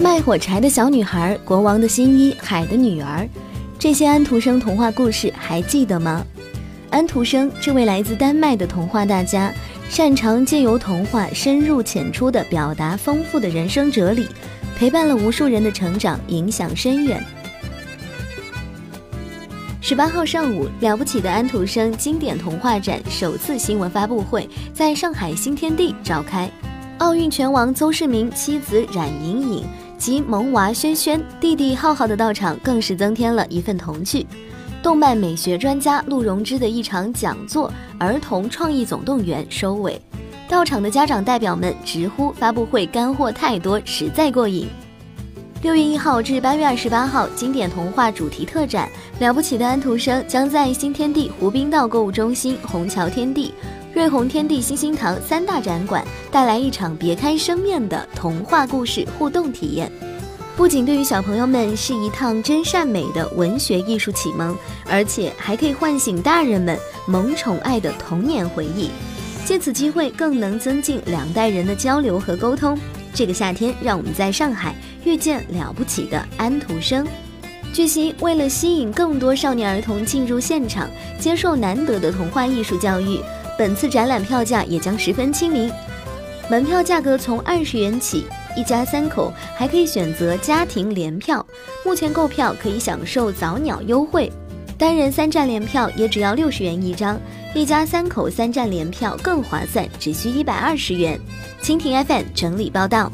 卖火柴的小女孩、国王的新衣、海的女儿，这些安徒生童话故事还记得吗？安徒生这位来自丹麦的童话大家，擅长借由童话深入浅出地表达丰富的人生哲理，陪伴了无数人的成长，影响深远。十八号上午，了不起的安徒生经典童话展首次新闻发布会在上海新天地召开。奥运拳王邹市明妻子冉莹颖及萌娃轩轩、弟弟浩浩的到场，更是增添了一份童趣。动漫美学专家陆荣之的一场讲座《儿童创意总动员》收尾，到场的家长代表们直呼发布会干货太多，实在过瘾。六月一号至八月二十八号，经典童话主题特展《了不起的安徒生》将在新天地湖滨道购物中心、虹桥天地、瑞虹天地新星堂三大展馆带来一场别开生面的童话故事互动体验。不仅对于小朋友们是一趟真善美的文学艺术启蒙，而且还可以唤醒大人们萌宠爱的童年回忆。借此机会，更能增进两代人的交流和沟通。这个夏天，让我们在上海遇见了不起的安徒生。据悉，为了吸引更多少年儿童进入现场，接受难得的童话艺术教育，本次展览票价也将十分亲民，门票价格从二十元起。一家三口还可以选择家庭联票，目前购票可以享受早鸟优惠，单人三站联票也只要六十元一张，一家三口三站联票更划算，只需一百二十元。蜻蜓 FM 整理报道。